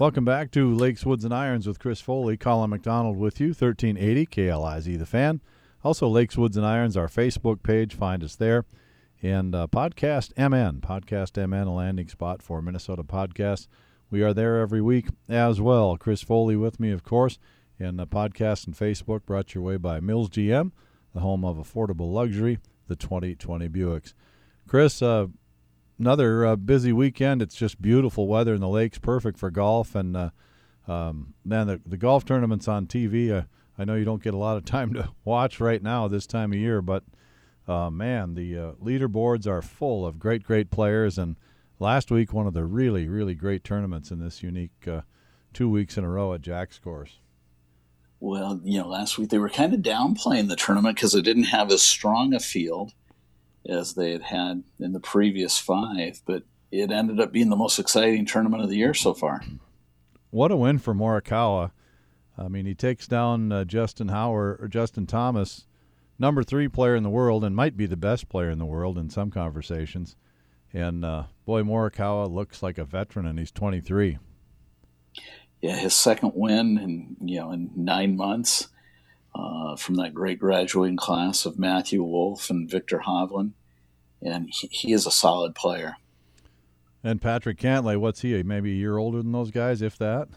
Welcome back to Lakes, Woods, and Irons with Chris Foley. Colin McDonald with you, 1380 KLIZ The Fan. Also, Lakes, Woods, and Irons, our Facebook page. Find us there. And uh, Podcast MN, Podcast MN, a landing spot for Minnesota podcasts. We are there every week as well. Chris Foley with me, of course. And the podcast and Facebook brought your way by Mills GM, the home of affordable luxury, the 2020 Buicks. Chris, uh, another uh, busy weekend. It's just beautiful weather in the lakes, perfect for golf. And uh, um, man, the, the golf tournaments on TV. Uh, I know you don't get a lot of time to watch right now this time of year, but uh, man, the uh, leaderboards are full of great, great players. And last week, one of the really, really great tournaments in this unique uh, two weeks in a row at Jack's course. Well, you know, last week they were kind of downplaying the tournament because it didn't have as strong a field as they had had in the previous five, but it ended up being the most exciting tournament of the year so far. What a win for Morikawa! I mean, he takes down uh, Justin Howard or Justin Thomas, number three player in the world, and might be the best player in the world in some conversations. And uh, boy, Morikawa looks like a veteran, and he's 23. Yeah, his second win in you know in nine months uh, from that great graduating class of Matthew Wolff and Viktor Hovland, and he, he, is a solid player. And Patrick Cantlay, what's he? Maybe a year older than those guys, if that.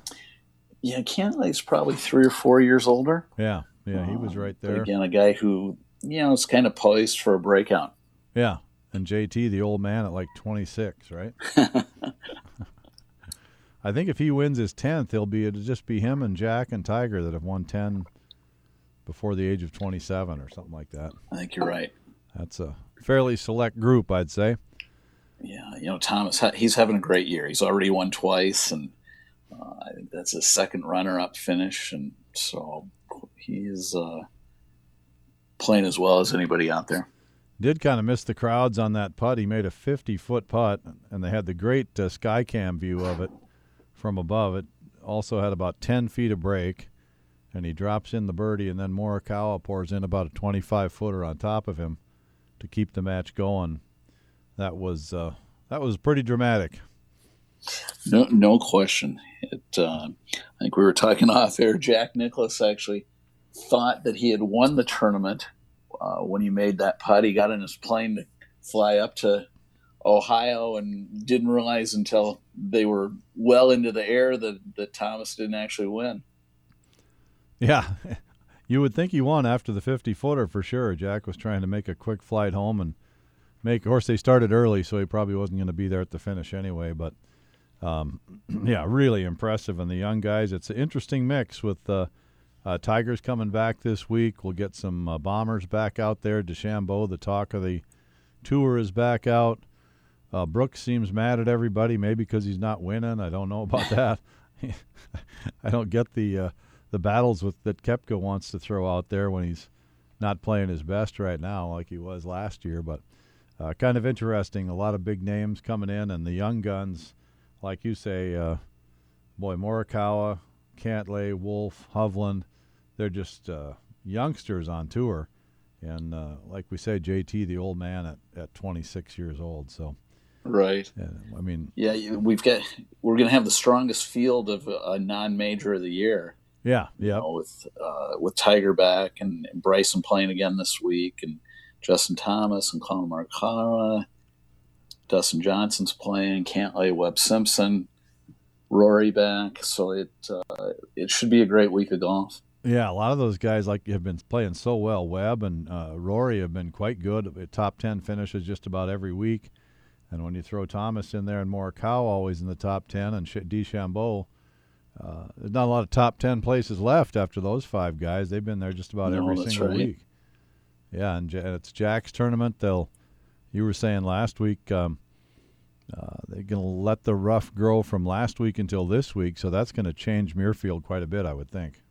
Yeah, Cantlay's probably three or four years older. Yeah, yeah, he was right there. again, a guy who you know is kind of poised for a breakout. Yeah, and JT, the old man, at like 26, right? I think if he wins his 10th, he'll be it'll just be him and Jack and Tiger that have won 10 before the age of 27 or something like that. I think you're right. That's a fairly select group, I'd say. Yeah, you know, Thomas, he's having a great year. He's already won twice, and uh, I think that's his second runner-up finish, and so he's uh, playing as well as anybody out there. Did kind of miss the crowds on that putt. He made a 50-foot putt, and they had the great uh, sky cam view of it from above. It also had about 10 feet of break and he drops in the birdie, and then Morikawa pours in about a 25 footer on top of him to keep the match going. That was uh, that was pretty dramatic. No, no question. It. Uh, I think we were talking off air. Jack Nicklaus actually thought that he had won the tournament uh, when he made that putt. He got in his plane to fly up to Ohio and didn't realize until they were well into the air that, that Thomas didn't actually win. Yeah. You would think he won after the 50 footer for sure. Jack was trying to make a quick flight home and make. Of course, they started early, so he probably wasn't going to be there at the finish anyway. But um, yeah, really impressive. And the young guys, it's an interesting mix with uh, uh, Tigers coming back this week. We'll get some uh, bombers back out there. DeChambeau, the talk of the tour, is back out. Uh, Brooks seems mad at everybody, maybe because he's not winning. I don't know about that. I don't get the uh, the battles with that Koepka wants to throw out there when he's not playing his best right now, like he was last year. But uh, kind of interesting. A lot of big names coming in, and the young guns, like you say, uh, boy, Morikawa, Cantlay, Wolff, Hovland, they're just uh, youngsters on tour. And uh, like we say, JT, the old man at, at 26 years old. So, right. Yeah, I mean, yeah, we've got we're going to have the strongest field of a non-major of the year yeah, yeah. with uh, with Tiger back and, and, Bryson playing again this week, and Justin Thomas and Collin Morikawa, Dustin Johnson's playing, Cantlay, Webb Simpson, Rory back. So it uh, it should be a great week of golf. Yeah, a lot of those guys like have been playing so well. Webb and uh, Rory have been quite good. Top ten finishes just about every week. And when you throw Thomas in there and Morikawa always in the top ten, and DeChambeau uh, there's not a lot of top 10 places left after those five guys. They've been there just about no, every single right. week. Yeah, and it's Jack's tournament. They'll, you were saying last week, um, uh, they're going to let the rough grow from last week until this week, so that's going to change Muirfield quite a bit, I would think.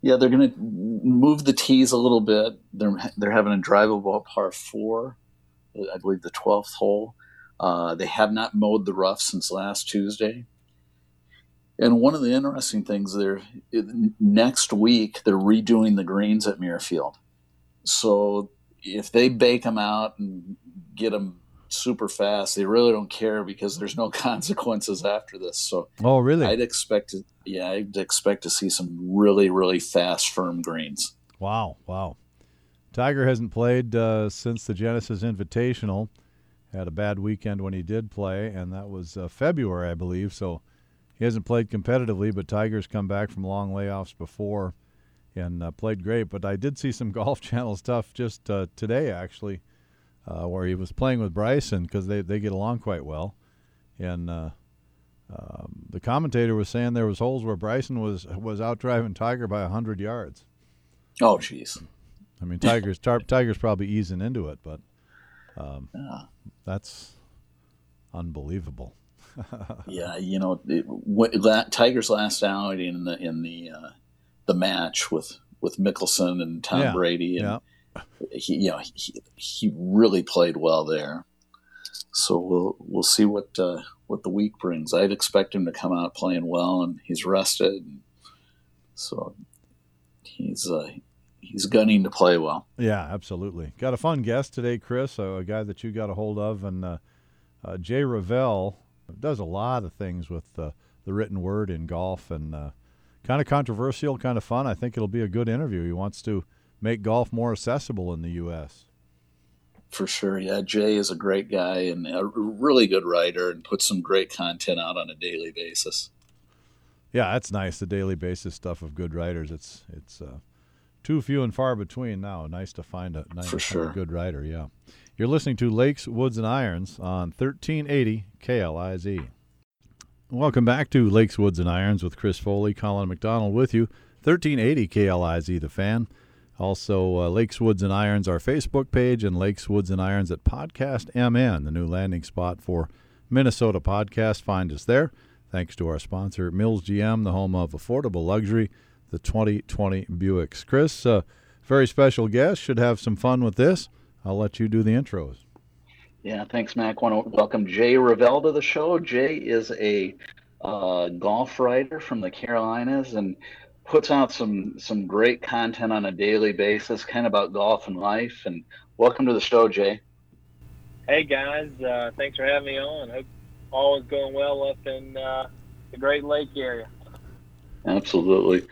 Yeah, they're going to move the tees a little bit. They're they're having a drivable par four, I believe the twelfth hole. Uh, they have not mowed the rough since last Tuesday. And one of the interesting things there, next week they're redoing the greens at Muirfield. So if they bake them out and get them super fast. They really don't care because there's no consequences after this. So, oh, really? I'd expect to, yeah, I'd expect to see some really, really fast, firm greens. Wow, wow. Tiger hasn't played uh, since the Genesis Invitational. Had a bad weekend when he did play, and that was uh, February, I believe. So he hasn't played competitively, but Tiger's come back from long layoffs before and uh, played great. But I did see some Golf Channel stuff just uh, today, actually, uh, where he was playing with Bryson because they, they get along quite well. And uh, um, the commentator was saying there was holes where Bryson was was out driving Tiger by hundred yards. Oh, jeez. I mean, Tiger's tar- Tiger's probably easing into it, but um, yeah. that's unbelievable. Yeah, you know, it, what, that Tiger's last outing in the in the uh, the match with with Mickelson and Tom yeah. Brady, and yeah. he, you know, he, he really played well there. So we'll we'll see what uh, what the week brings. I'd expect him to come out playing well, and he's rested, so he's uh, he's gunning to play well. Yeah, absolutely. Got a fun guest today, Chris, a, a guy that you got a hold of, and uh, uh, Jay Revell does a lot of things with uh, the written word in golf, and uh, kind of controversial, kind of fun. I think it'll be a good interview. He wants to make golf more accessible in the U.S. For sure, yeah. Jay is a great guy and a really good writer, and puts some great content out on a daily basis. Yeah, that's nice. The daily basis stuff of good writers. It's it's uh, too few and far between now. Nice to find a nice sure. a good writer. Yeah. You're listening to Lakes, Woods, and Irons on 1380 KLIZ. Welcome back to Lakes, Woods, and Irons with Chris Foley, Colin McDonald with you. 1380 KLIZ, the fan. Also, uh, Lakes, Woods, and Irons, our Facebook page, and Lakes, Woods, and Irons at Podcast MN, the new landing spot for Minnesota podcast. Find us there. Thanks to our sponsor, Mills GM, the home of affordable luxury, the 2020 Buicks. Chris, uh, very special guest, should have some fun with this. I'll let you do the intros. Yeah, thanks, Mac. I want to welcome Jay Revell to the show. Jay is a uh, golf writer from the Carolinas and puts out some some great content on a daily basis, kind of about golf and life. And welcome to the show, Jay. Hey guys, uh, thanks for having me on. Hope all is going well up in uh, the Great Lake area. Absolutely.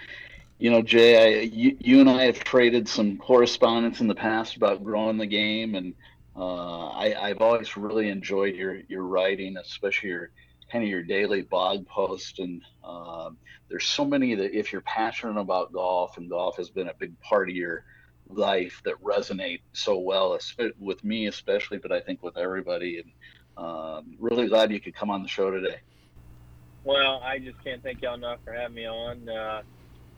You know, Jay, I, you, you and I have traded some correspondence in the past about growing the game, and uh, I, have always really enjoyed your your writing, especially your kind of your daily blog post. And uh, there's so many that if you're passionate about golf, and golf has been a big part of your life, that resonate so well with me, especially, but I think with everybody. And um, really glad you could come on the show today. Well, I just can't thank y'all enough for having me on. Uh,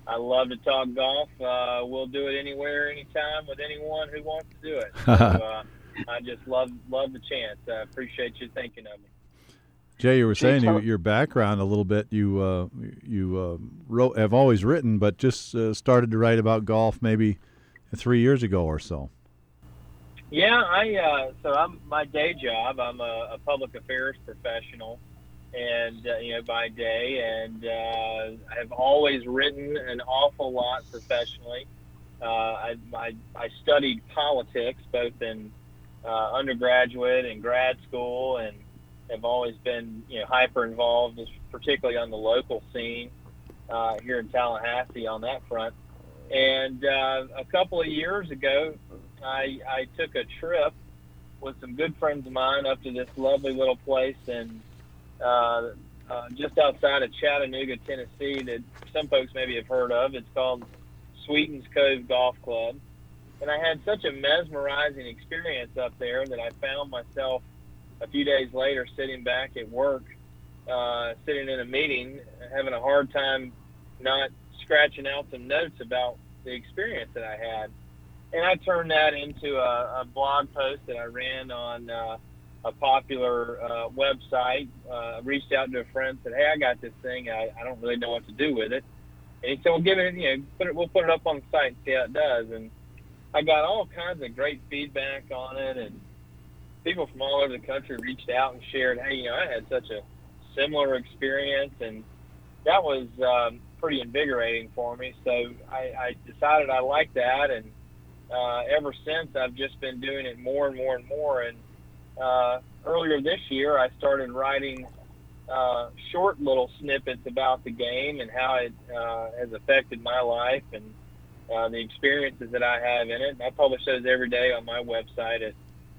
I love to talk golf. Uh, we'll do it anywhere, anytime, with anyone who wants to do it. So, uh, I just love love the chance. I appreciate you thinking of me. Jay, you were saying your, your background a little bit. You uh, you uh, wrote have always written, but just uh, started to write about golf maybe three years ago or so. Yeah, I uh, so I'm my day job. I'm a, a public affairs professional, and uh, you know by day, and uh, I have always written an awful lot professionally. I, I I studied politics both in uh, undergraduate and grad school, and have always been you know hyper involved, particularly on the local scene uh, here in Tallahassee on that front. And uh, a couple of years ago, I, I took a trip with some good friends of mine up to this lovely little place in uh, uh, just outside of Chattanooga, Tennessee, that some folks maybe have heard of. It's called Sweetens Cove Golf Club and I had such a mesmerizing experience up there that I found myself a few days later sitting back at work, uh, sitting in a meeting, having a hard time not scratching out some notes about the experience that I had. And I turned that into a, a blog post that I ran on uh, a popular uh, website. Uh, reached out to a friend, said, "Hey, I got this thing. I, I don't really know what to do with it." And he said, "Well, give it. You know, put it. We'll put it up on the site and see how it does." And I got all kinds of great feedback on it, and people from all over the country reached out and shared, "Hey, you know, I had such a similar experience," and that was um, pretty invigorating for me. So I, I decided I liked that, and uh, ever since I've just been doing it more and more and more. And uh, earlier this year, I started writing uh, short little snippets about the game and how it uh, has affected my life and uh, the experiences that I have in it. And I publish those every day on my website at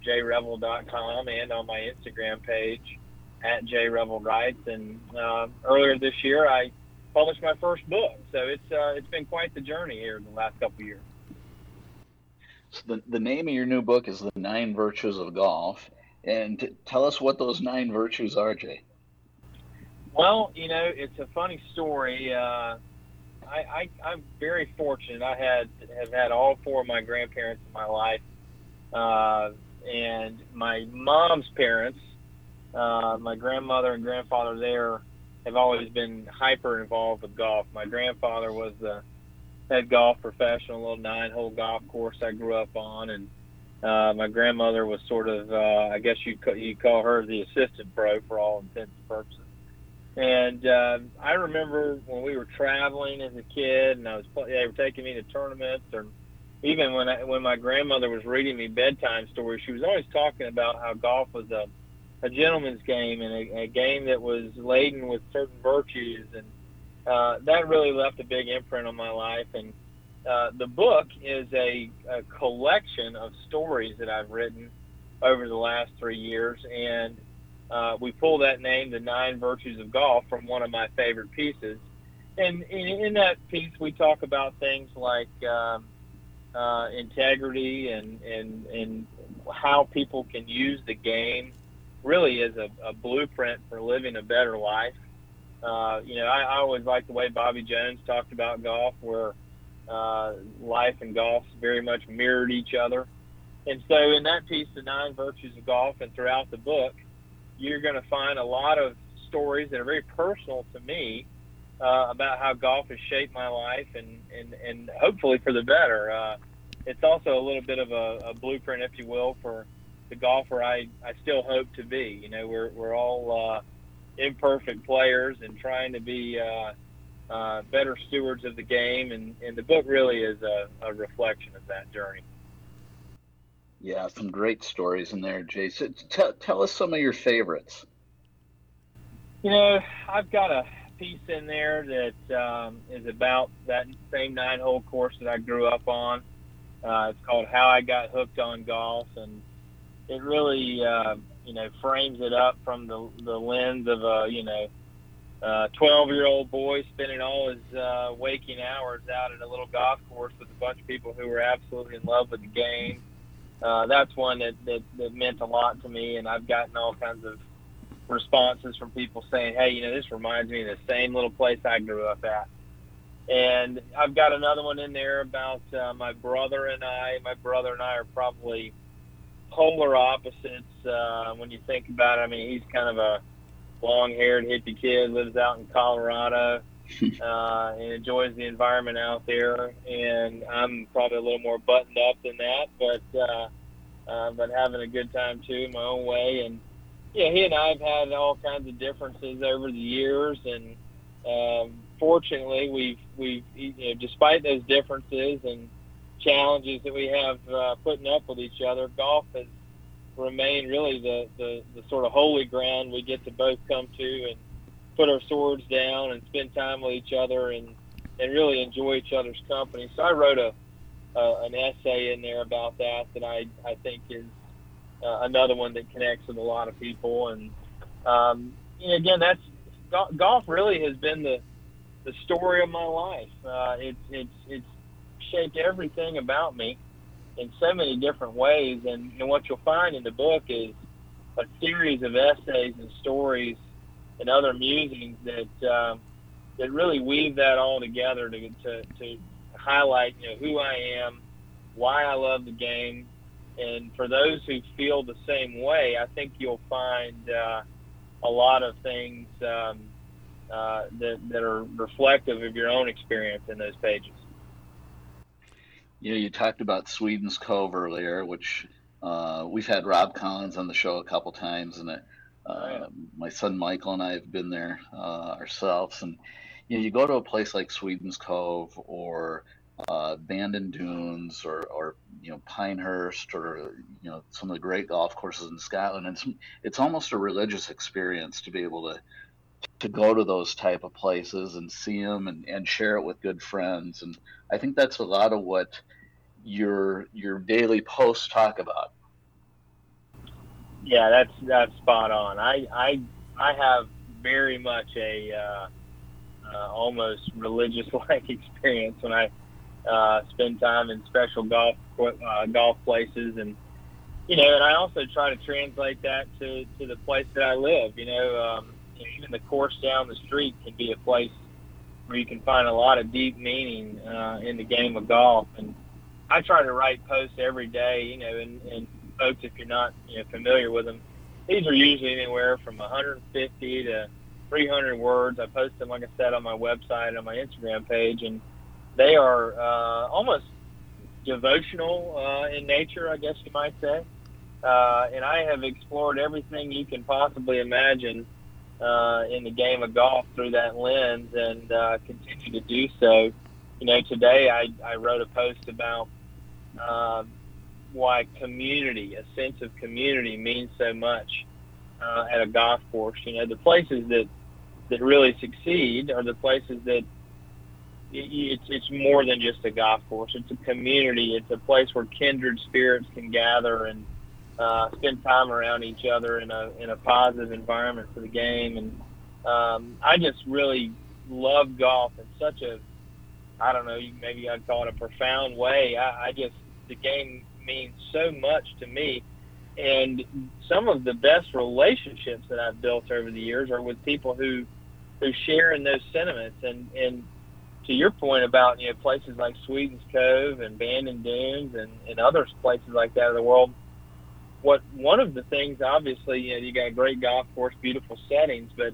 jayrevell.com and on my Instagram page at jrevelwrites. And uh, earlier this year, I published my first book. So it's uh, it's been quite the journey here in the last couple of years. So the, the name of your new book is The Nine Virtues of Golf. And tell us what those nine virtues are, Jay. Well, you know, it's a funny story. Uh, I, I, am very fortunate. I had have had all four of my grandparents in my life, uh, and my mom's parents, uh, my grandmother and grandfather there, have always been hyper involved with golf. My grandfather was the head golf professional, a little nine-hole golf course I grew up on, and uh, my grandmother was sort of, uh, I guess you you call her the assistant pro for all intents and purposes. And uh, I remember when we were traveling as a kid, and I was they were taking me to tournaments, or even when I, when my grandmother was reading me bedtime stories, she was always talking about how golf was a a gentleman's game and a, a game that was laden with certain virtues, and uh, that really left a big imprint on my life. And uh, the book is a, a collection of stories that I've written over the last three years, and uh, we pull that name, The Nine Virtues of Golf, from one of my favorite pieces. And in, in that piece, we talk about things like um, uh, integrity and, and, and how people can use the game really as a, a blueprint for living a better life. Uh, you know, I, I always like the way Bobby Jones talked about golf, where uh, life and golf very much mirrored each other. And so, in that piece, The Nine Virtues of Golf, and throughout the book, you're going to find a lot of stories that are very personal to me uh, about how golf has shaped my life and, and, and hopefully for the better. Uh, it's also a little bit of a, a blueprint, if you will, for the golfer I, I still hope to be. You know, we're, we're all uh, imperfect players and trying to be uh, uh, better stewards of the game. And, and the book really is a, a reflection of that journey. Yeah, some great stories in there, Jason. Tell, tell us some of your favorites. You know, I've got a piece in there that um, is about that same nine hole course that I grew up on. Uh, it's called How I Got Hooked on Golf, and it really, uh, you know, frames it up from the, the lens of a, you know, 12 year old boy spending all his uh, waking hours out at a little golf course with a bunch of people who were absolutely in love with the game uh, that's one that, that, that meant a lot to me. And I've gotten all kinds of responses from people saying, hey, you know, this reminds me of the same little place I grew up at. And I've got another one in there about uh, my brother and I. My brother and I are probably polar opposites uh, when you think about it. I mean, he's kind of a long-haired hippie kid, lives out in Colorado uh, and enjoys the environment out there. And I'm probably a little more buttoned up than that, but uh, uh, but having a good time too, my own way. And yeah, he and I have had all kinds of differences over the years, and um, fortunately, we've we've you know, despite those differences and challenges that we have uh, putting up with each other, golf has remained really the, the the sort of holy ground we get to both come to and put our swords down and spend time with each other and and really enjoy each other's company. So I wrote a uh, an essay in there about that that I I think is uh, another one that connects with a lot of people. And um, you know, again, that's golf really has been the the story of my life. Uh, it's it's it's shaped everything about me in so many different ways. And, and what you'll find in the book is a series of essays and stories and other musings that um, that really weave that all together to, to, to highlight you know who I am, why I love the game, and for those who feel the same way, I think you'll find uh, a lot of things um, uh, that that are reflective of your own experience in those pages. You know, you talked about Sweetens Cove earlier, which uh, we've had Rob Collins on the show a couple times, and it uh, my son Michael and I have been there uh, ourselves, and you know, you go to a place like Sweetens Cove or uh, Bandon Dunes or, or you know Pinehurst or you know some of the great golf courses in Scotland. And it's it's almost a religious experience to be able to to go to those type of places and see them and, and share it with good friends. And I think that's a lot of what your your daily posts talk about. Yeah, that's that's spot on. I I I have very much a uh, uh, almost religious like experience when I uh, spend time in special golf uh, golf places and you know and I also try to translate that to to the place that I live. You know, um, even the course down the street can be a place where you can find a lot of deep meaning uh, in the game of golf and I try to write posts every day, you know, and, and folks, if you're not you know familiar with them, these are usually anywhere from 150 to 300 words. I post them, like I said, on my website, on my Instagram page, and they are uh, almost devotional uh, in nature, I guess you might say. Uh, and I have explored everything you can possibly imagine uh, in the game of golf through that lens, and uh, continue to do so. You know, today I, I wrote a post about uh, why community, a sense of community, means so much uh, at a golf course. You know, the places that that really succeed are the places that it's it's more than just a golf course. It's a community. It's a place where kindred spirits can gather and uh, spend time around each other in a in a positive environment for the game. And um, I just really love golf in such a I don't know maybe I'd call it a profound way. I, I just the game means so much to me. And some of the best relationships that I've built over the years are with people who who share in those sentiments. And and to your point about you know places like Sweetens Cove and Bandon Dunes and, and other places like that in the world, what one of the things obviously you know you got a great golf course, beautiful settings, but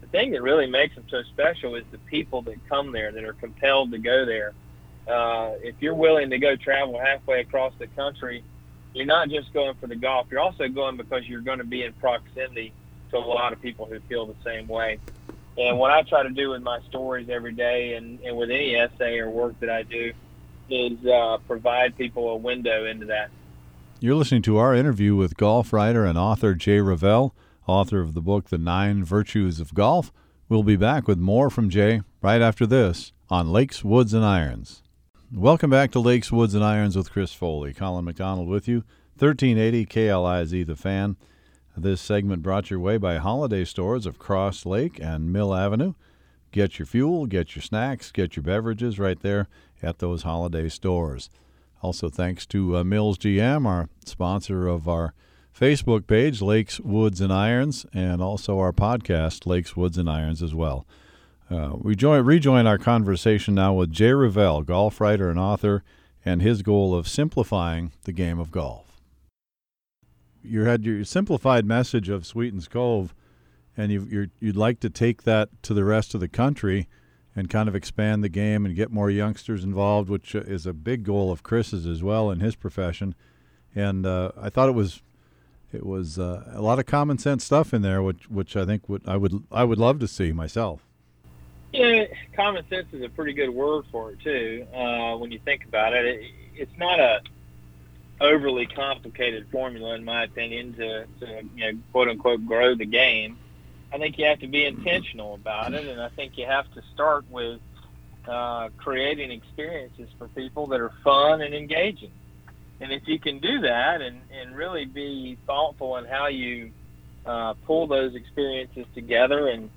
the thing that really makes them so special is the people that come there that are compelled to go there uh, if you're willing to go travel halfway across the country, you're not just going for the golf. You're also going because you're going to be in proximity to a lot of people who feel the same way. And what I try to do with my stories every day and, and with any essay or work that I do is uh, provide people a window into that. You're listening to our interview with golf writer and author Jay Revell, author of the book The Nine Virtues of Golf. We'll be back with more from Jay right after this on Lakes, Woods, and Irons. Welcome back to Lakes, Woods, and Irons with Chris Foley. Colin McDonald with you. 1380 KLIZ The Fan. This segment brought your way by Holiday Stores of Cross Lake and Mill Avenue. Get your fuel, get your snacks, get your beverages right there at those holiday stores. Also, thanks to uh, Mills GM, our sponsor of our Facebook page, Lakes, Woods, and Irons, and also our podcast, Lakes, Woods, and Irons, as well. Uh, we join, rejoin our conversation now with Jay Revell, golf writer and author, and his goal of simplifying the game of golf. You had your simplified message of Sweetens Cove, and you would like to take that to the rest of the country and kind of expand the game and get more youngsters involved, which is a big goal of Chris's as well in his profession. And uh, I thought it was it was uh, a lot of common sense stuff in there, which which I think would I would I would love to see myself. Yeah, common sense is a pretty good word for it too. Uh, when you think about it, it, it's not a overly complicated formula, in my opinion, to, to you know quote unquote grow the game. I think you have to be intentional about it, and I think you have to start with uh, creating experiences for people that are fun and engaging. And if you can do that and, and really be thoughtful in how you uh, pull those experiences together and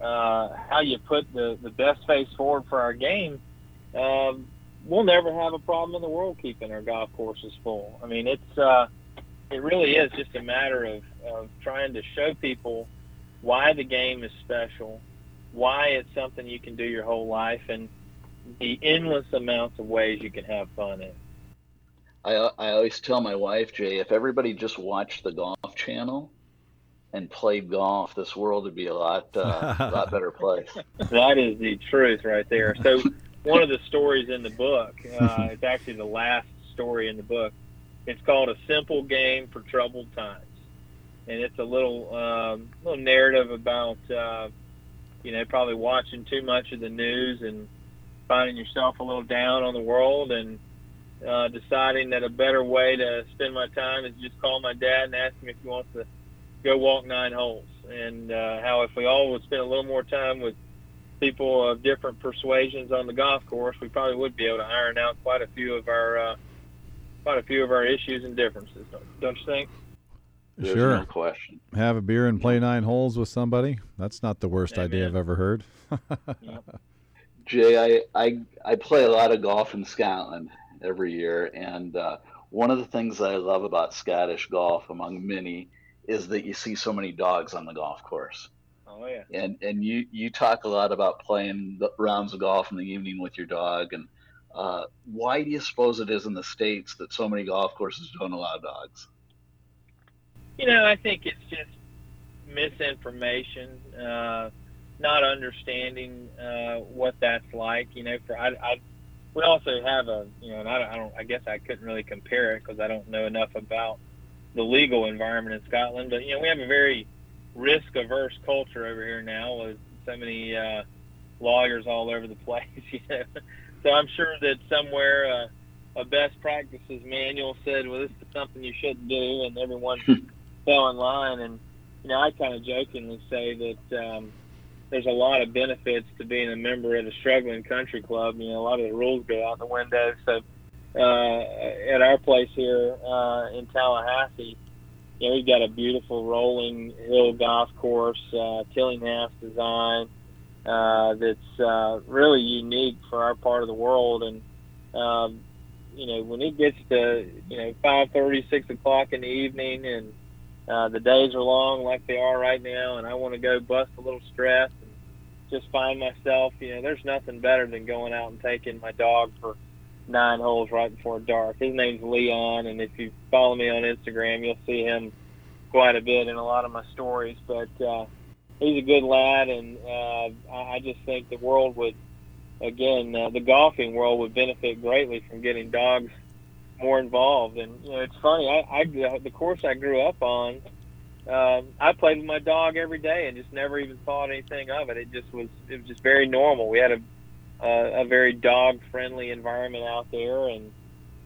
uh, how you put the, the best face forward for our game, um, we'll never have a problem in the world keeping our golf courses full. I mean, it's uh, it really is just a matter of, of trying to show people why the game is special, why it's something you can do your whole life, and the endless amounts of ways you can have fun in. I, I always tell my wife, Jay, if everybody just watched the Golf Channel, and played golf, this world would be a lot uh, a lot better place. That is the truth right there. So one of the stories in the book, uh, it's actually the last story in the book. It's called "A Simple Game for Troubled Times," and it's a little um, little narrative about uh, you know probably watching too much of the news and finding yourself a little down on the world and uh, deciding that a better way to spend my time is just call my dad and ask him if he wants to go walk nine holes. And uh, how if we all would spend a little more time with people of different persuasions on the golf course, we probably would be able to iron out quite a few of our uh, quite a few of our issues and differences. Don't, don't you think? There's sure. no question. Have a beer and play nine holes with somebody. That's not the worst Amen. idea I've ever heard. Jay, I, I I play a lot of golf in Scotland every year, and uh, one of the things that I love about Scottish golf, among many, is that you see so many dogs on the golf course. Oh yeah. And and you you talk a lot about playing the rounds of golf in the evening with your dog, and uh, why do you suppose it is in the states that so many golf courses don't allow dogs? You know, I think it's just misinformation, uh, not understanding uh, what that's like. You know, for I, I we also have a you know, and I, I don't, I guess I couldn't really compare it because I don't know enough about the legal environment in Scotland. But you know, we have a very risk averse culture over here now with so many uh, lawyers all over the place. You know, so I'm sure that somewhere. Uh, a best practices manual said, "Well, this is something you shouldn't do," and everyone fell in line. And you know, I kind of jokingly say that um, there's a lot of benefits to being a member of a struggling country club. You know, a lot of the rules go out the window. So uh, at our place here uh, in Tallahassee, you know, we've got a beautiful rolling hill golf course, uh, Tillinghast design. Uh, that's uh, really unique for our part of the world, and um, you know when it gets to you know five thirty, six o'clock in the evening, and uh, the days are long like they are right now, and I want to go bust a little stress and just find myself. You know, there's nothing better than going out and taking my dog for nine holes right before dark. His name's Leon, and if you follow me on Instagram, you'll see him quite a bit in a lot of my stories. But uh, he's a good lad, and uh, I I just think the world would, again, uh, the golfing world would benefit greatly from getting dogs more involved. And you know, it's funny. I, I the course I grew up on, um, I played with my dog every day and just never even thought anything of it. It just was it was just very normal. We had a uh, a very dog friendly environment out there, and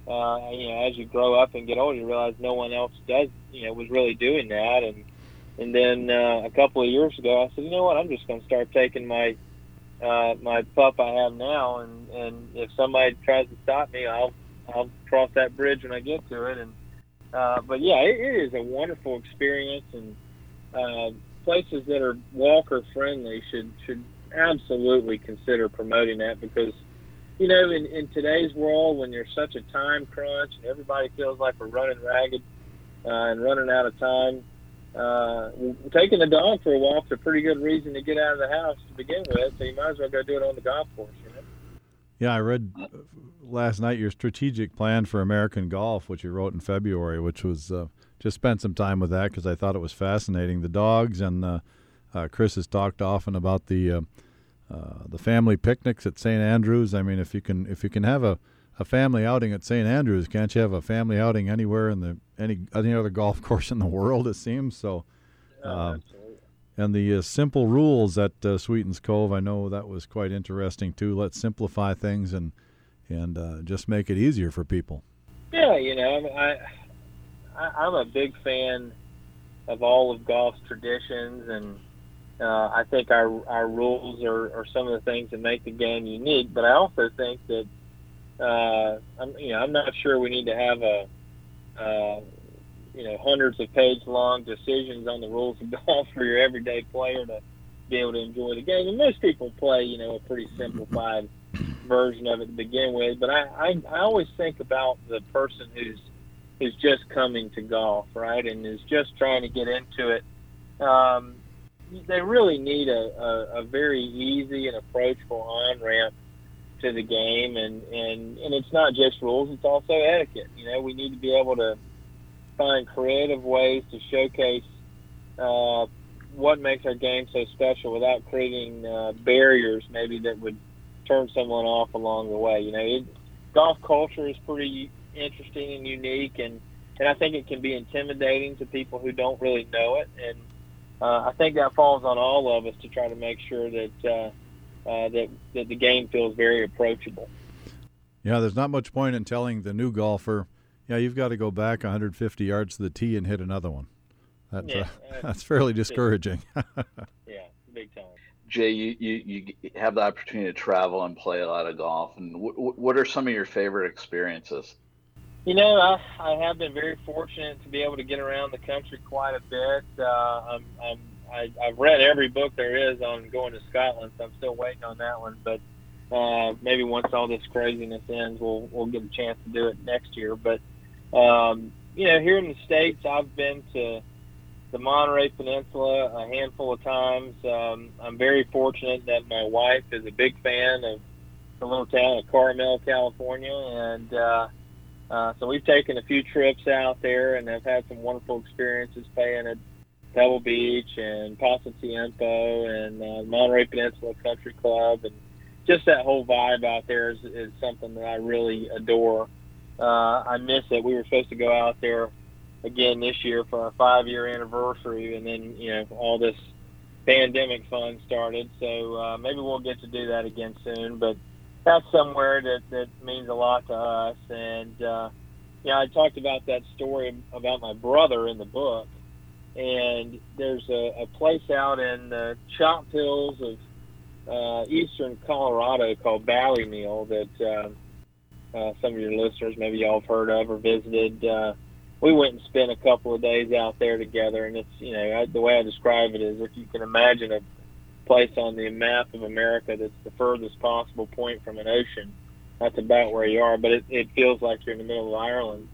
uh, you know, as you grow up and get older, you realize no one else does. You know, was really doing that, and and then uh, a couple of years ago, I said, you know what, I'm just going to start taking my uh, my pup I have now, and and if somebody tries to stop me, I'll I'll cross that bridge when I get to it. And uh, but yeah, it, it is a wonderful experience, and uh, places that are walker friendly should should absolutely consider promoting that because you know in, in today's world when there's such a time crunch and everybody feels like we're running ragged uh, and running out of time. Uh, taking the dog for a walk's a pretty good reason to get out of the house to begin with, so you might as well go do it on the golf course. You know? Yeah, I read uh, last night your strategic plan for American golf, which you wrote in February, which was uh, just spent some time with that because I thought it was fascinating. The dogs and uh, uh, Chris has talked often about the uh, uh, the family picnics at St. Andrews. I mean, if you can if you can have a, a family outing at St. Andrews, can't you have a family outing anywhere in the any any other golf course in the world? It seems so. Oh, Um. And the uh, simple rules at uh, Sweetens Cove, I know that was quite interesting too. Let's simplify things and and uh, just make it easier for people. Yeah, you know, I, I I'm a big fan of all of golf's traditions, and uh, I think our our rules are, are some of the things that make the game unique. But I also think that uh, I'm you know I'm not sure we need to have a uh, you know hundreds of page long decisions on the rules of golf for your everyday player to be able to enjoy the game. And most people play you know a pretty simplified version of it to begin with. But I, I, I always think about the person who's who's just coming to golf, right, and is just trying to get into it. Um, they really need a, a, a very easy and approachable on ramp to the game, and, and and it's not just rules; it's also etiquette. You know, we need to be able to find creative ways to showcase uh, what makes our game so special without creating uh, barriers, maybe that would turn someone off along the way. You know, it, golf culture is pretty interesting and unique, and and I think it can be intimidating to people who don't really know it. And uh, I think that falls on all of us to try to make sure that uh, uh, that that the game feels very approachable. Yeah, there's not much point in telling the new golfer, yeah, you've got to go back 150 yards to the tee and hit another one. That's Yeah, uh, that's fairly discouraging. Yeah, big time. Jay, you, you, you have the opportunity to travel and play a lot of golf. And w- w- what are some of your favorite experiences? You know, I, I have been very fortunate to be able to get around the country quite a bit. Uh, I'm, I'm, I, I've read every book there is on going to Scotland, so I'm still waiting on that one. But uh, maybe once all this craziness ends, we'll we'll get a chance to do it next year. But um, you know, here in the states, I've been to the Monterey Peninsula a handful of times. Um, I'm very fortunate that my wife is a big fan of the little town of Carmel, California, and uh, uh, so we've taken a few trips out there and have had some wonderful experiences playing at Pebble Beach and Pasatiempo and uh, Monterey Peninsula Country Club, and just that whole vibe out there is, is something that I really adore. Uh, I miss it. We were supposed to go out there again this year for our five-year anniversary, and then you know all this pandemic fun started. So uh, maybe we'll get to do that again soon, but that's somewhere that that means a lot to us. And uh, yeah, I talked about that story about my brother in the book. And there's a, a place out in the Chop Hills of uh, eastern Colorado called Ballyneal that uh, uh, some of your listeners maybe y'all have heard of or visited. Uh, we went and spent a couple of days out there together, and it's you know I, the way I describe it is if you can imagine a place on the map of America that's the furthest possible point from an ocean. That's about where you are, but it, it feels like you're in the middle of Ireland,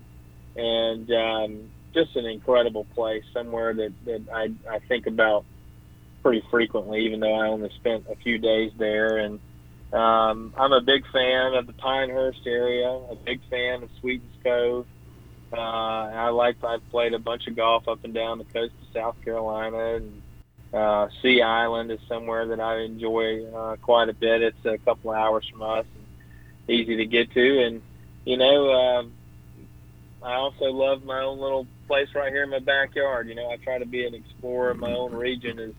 and um, just an incredible place, somewhere that, that I, I think about pretty frequently, even though I only spent a few days there. And um, I'm a big fan of the Pinehurst area, a big fan of Sweetens Cove. Uh, I like I've played a bunch of golf up and down the coast of South Carolina and uh, Sea Island is somewhere that I enjoy uh, quite a bit. It's a couple of hours from us, and easy to get to. And you know, uh, I also love my own little place right here in my backyard. You know, I try to be an explorer of my own region as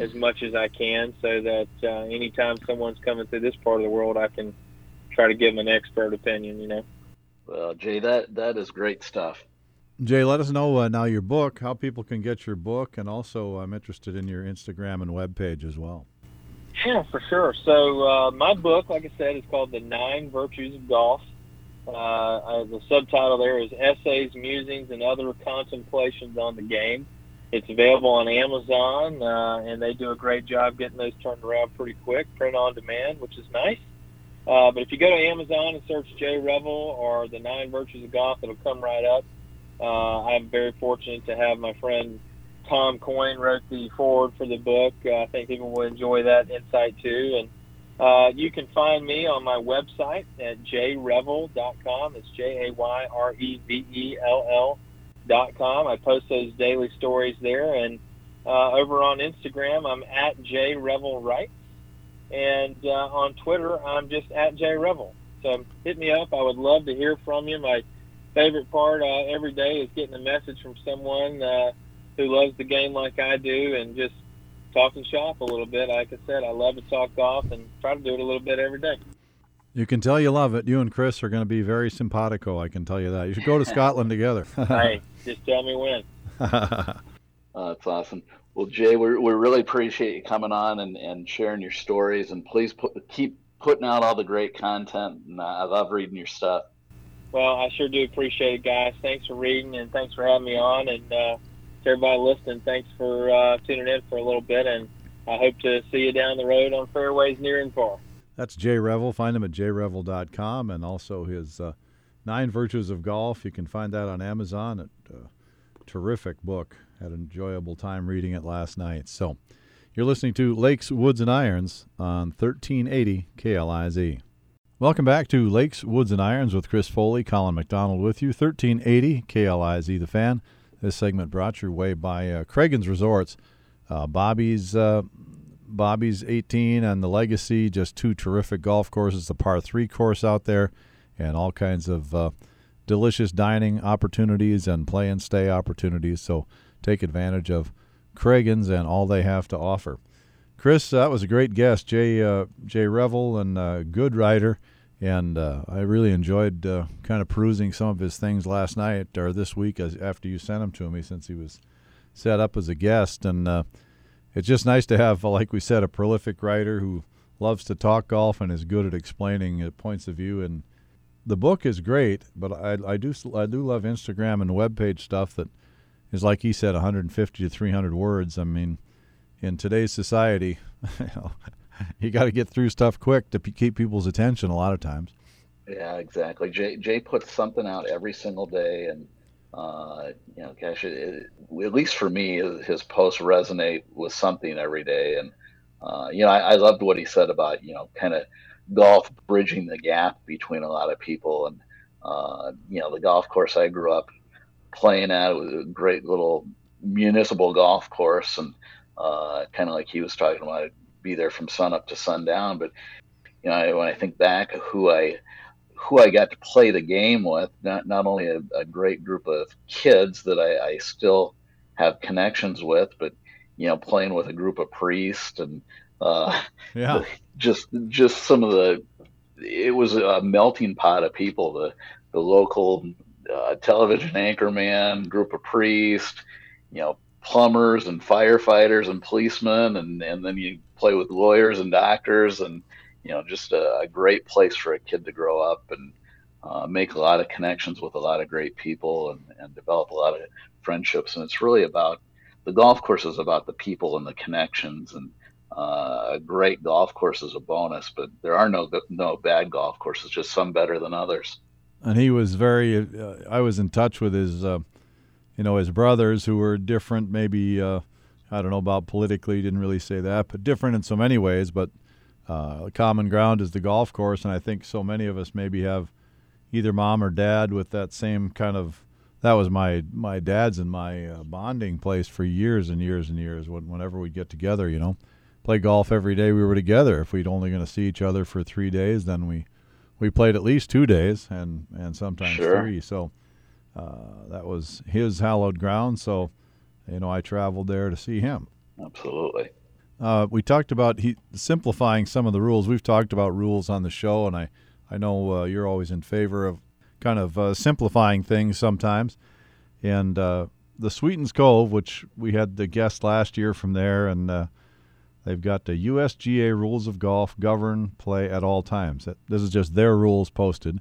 as much as I can, so that uh, anytime someone's coming through this part of the world, I can try to give them an expert opinion. You know. Well, Jay, that that is great stuff. Jay, let us know uh, now your book, how people can get your book, and also I'm interested in your Instagram and web page as well. Yeah, for sure. So uh, my book, like I said, is called The Nine Virtues of Golf. Uh, uh, the subtitle there is Essays, Musings, and Other Contemplations on the Game. It's available on Amazon, uh, and they do a great job getting those turned around pretty quick, print on demand, which is nice. Uh, but if you go to Amazon and search Jay Revell or The Nine Virtues of Golf, it'll come right up. Uh, I'm very fortunate to have my friend Tom Coyne wrote the forward for the book. Uh, I think people will enjoy that insight too. And uh, you can find me on my website at jayrevell.com. It's J A Y R E V E L L com. I post those daily stories there. And uh, over on Instagram, I'm at jrevelwrites. And uh, on Twitter, I'm just at jayrevell. So hit me up. I would love to hear from you. My favorite part uh, every day is getting a message from someone uh, who loves the game like I do and just talking shop a little bit. Like I said, I love to talk golf and try to do it a little bit every day. You can tell you love it. You and Chris are going to be very simpatico. I can tell you that. You should go to Scotland together. hey, just tell me when. Uh, that's awesome. Well, Jay, we we really appreciate you coming on and, and sharing your stories. And please put, keep putting out all the great content. And uh, I love reading your stuff. Well, I sure do appreciate it, guys. Thanks for reading and thanks for having me on. And uh, to everybody listening, thanks for uh, tuning in for a little bit. And I hope to see you down the road on fairways near and far. That's Jay Revell. Find him at jayrevell.com and also his uh, Nine Virtues of Golf. You can find that on Amazon. It, uh, terrific book. Had an enjoyable time reading it last night. So you're listening to Lakes, Woods, and Irons on 1380 KLIZ. Welcome back to Lakes, Woods, and Irons with Chris Foley, Colin McDonald with you. 1380 KLIZ, the fan. This segment brought your way by uh, Cragun's Resorts. Uh, Bobby's uh, Bobby's 18 and the Legacy, just two terrific golf courses. The par three course out there, and all kinds of uh, delicious dining opportunities and play and stay opportunities. So take advantage of Cragun's and all they have to offer. Chris, that was a great guest, Jay uh, Jay Revell, and uh, good writer. And uh, I really enjoyed uh, kind of perusing some of his things last night or this week as after you sent them to me, since he was set up as a guest. And uh, it's just nice to have, like we said, a prolific writer who loves to talk golf and is good at explaining uh, points of view. And the book is great, but I, I do I do love Instagram and web page stuff that is like he said, 150 to 300 words. I mean in today's society, you, know, you got to get through stuff quick to p- keep people's attention a lot of times. Yeah, exactly. Jay Jay puts something out every single day, and uh, you know, gosh, it, it, at least for me, his posts resonate with something every day. And uh, you know, I, I, loved what he said about you know, kind of golf bridging the gap between a lot of people. And uh, you know, the golf course I grew up playing at was a great little municipal golf course, and uh, kind of like he was talking about, be there from sun up to sundown. But you know, when I think back who I who I got to play the game with, not not only a, a great group of kids that I, I, still have connections with, but you know, playing with a group of priests and uh, yeah, just just some of the it was a melting pot of people. The the local uh, television anchorman, group of priests, you know, plumbers and firefighters and policemen, and and then you play with lawyers and doctors, and you know, just a, a great place for a kid to grow up and uh, make a lot of connections with a lot of great people and, and develop a lot of friendships. And it's really about the golf course is about the people and the connections and uh, a great golf course is a bonus, but there are no no bad golf courses, just some better than others. And he was very. Uh, I was in touch with his uh, you know, his brothers who were different, maybe, uh, I don't know about politically, didn't really say that, but different in so many ways. But uh, common ground is the golf course, and I think so many of us maybe have either mom or dad with that same kind of. That was my my dad's and my uh, bonding place for years and years and years. When, whenever we'd get together, you know, play golf every day we were together. If we'd only going to see each other for three days, then we we played at least two days and and sometimes sure. three. So uh, that was his hallowed ground. So, you know, I traveled there to see him. Absolutely. Uh, we talked about he simplifying some of the rules. We've talked about rules on the show, and I I know uh, you're always in favor of kind of uh, simplifying things sometimes. And uh, the Sweetens Cove, which we had the guest last year from there, and uh, they've got the USGA rules of golf govern play at all times. This is just their rules posted,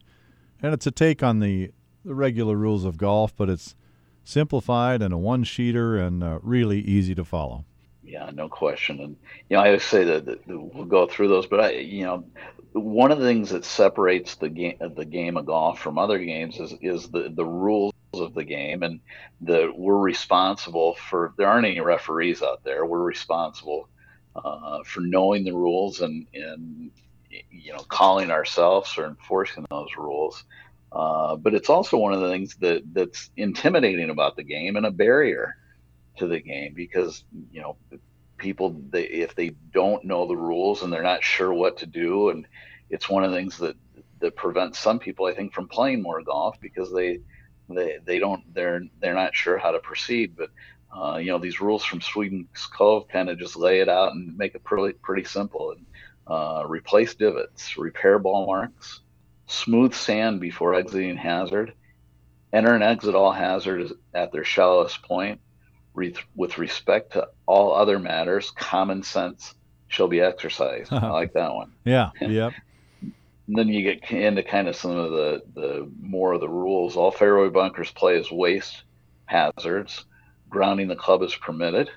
and it's a take on the the regular rules of golf, but it's simplified and a one sheeter and uh, really easy to follow. Yeah, no question. And you know, I always say that, that, we'll go through those, but I, you know, one of the things that separates the game the game of golf from other games is is the the rules of the game, and that we're responsible for. There aren't any referees out there. We're responsible uh, for knowing the rules and and you know calling ourselves or enforcing those rules. Uh, but it's also one of the things that that's intimidating about the game and a barrier to the game because you know people they, if they don't know the rules and they're not sure what to do and it's one of the things that that prevents some people I think from playing more golf because they they they don't they're they're not sure how to proceed but uh, you know these rules from Sweetens Cove kind of just lay it out and make it pretty pretty simple and uh, replace divots repair ball marks smooth sand before exiting hazard, enter and exit all hazards at their shallowest point. With respect to all other matters, common sense shall be exercised. I like that one. Yeah. Yep. then you get into kind of some of the, the more of the rules. All fairway bunkers play as waste hazards. Grounding the club is permitted.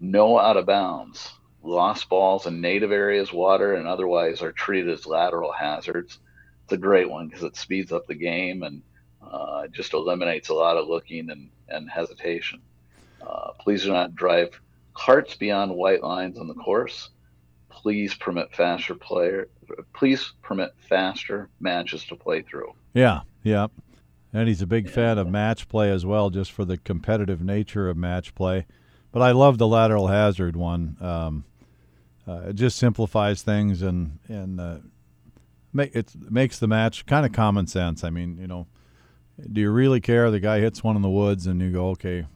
No out of bounds. Lost balls in native areas, water, and otherwise are treated as lateral hazards it's a great one because it speeds up the game and uh, just eliminates a lot of looking and, and hesitation. Uh, please do not drive carts beyond white lines on the course. Please permit faster player. Please permit faster matches to play through. Yeah, yeah. And he's a big yeah. fan of match play as well, just for the competitive nature of match play. But I love the lateral hazard one. Um, uh, it just simplifies things and and uh, make it makes the match kind of common sense. I mean, you know, do you really care? The guy hits one in the woods, and you go, okay,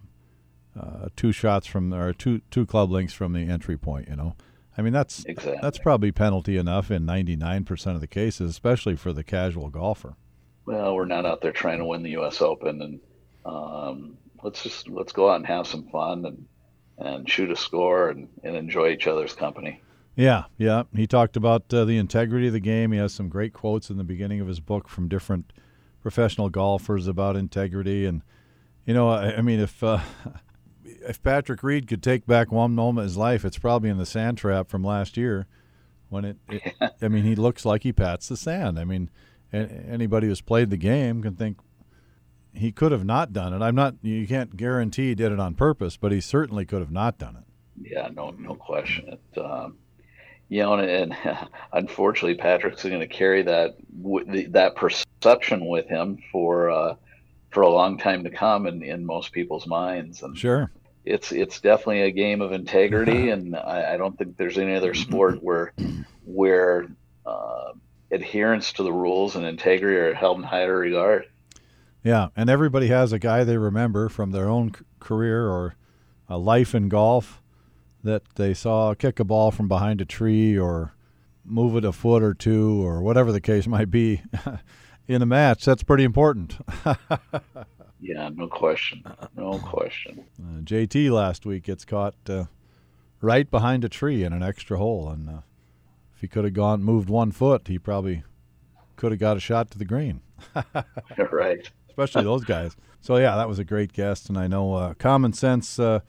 uh, two shots from or two two club links from the entry point. You know, I mean, that's exactly. that's probably penalty enough in 99% of the cases, especially for the casual golfer. Well, we're not out there trying to win the U.S. Open, and um, let's just let's go out and have some fun and and shoot a score and, and enjoy each other's company. Yeah, yeah. He talked about uh, the integrity of the game. He has some great quotes in the beginning of his book from different professional golfers about integrity. And you know, I, I mean, if uh, if Patrick Reed could take back one moment of his life, it's probably in the sand trap from last year, when it. it I mean, he looks like he pats the sand. I mean, anybody who's played the game can think he could have not done it. I'm not. You can't guarantee he did it on purpose, but he certainly could have not done it. Yeah, no, no question. It, um, you know, and, and unfortunately, Patrick's going to carry that that perception with him for uh, for a long time to come in, in most people's minds. And sure, it's it's definitely a game of integrity, and I, I don't think there's any other sport where where uh, adherence to the rules and integrity are held in higher regard. Yeah, and everybody has a guy they remember from their own career or a life in golf that they saw kick a ball from behind a tree or move it a foot or two or whatever the case might be in a match. That's pretty important. yeah, no question. No question. Uh, JT last week gets caught uh, right behind a tree in an extra hole, and uh, if he could have gone moved one foot, he probably could have got a shot to the green. right especially those guys. So yeah, that was a great guest, and I know uh, common sense, uh,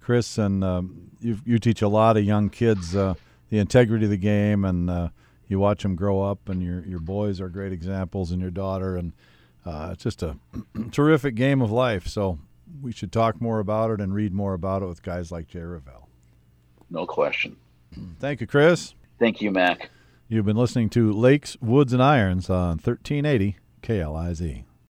Chris, and um, you you teach a lot of young kids uh, the integrity of the game, and uh, you watch them grow up, and your your boys are great examples, and your daughter, and uh, it's just a terrific game of life. So we should talk more about it and read more about it with guys like Jay Revell. No question. Thank you, Chris. Thank you, Mac. You've been listening to Lakes, Woods, and Irons on 1380 KLIZ.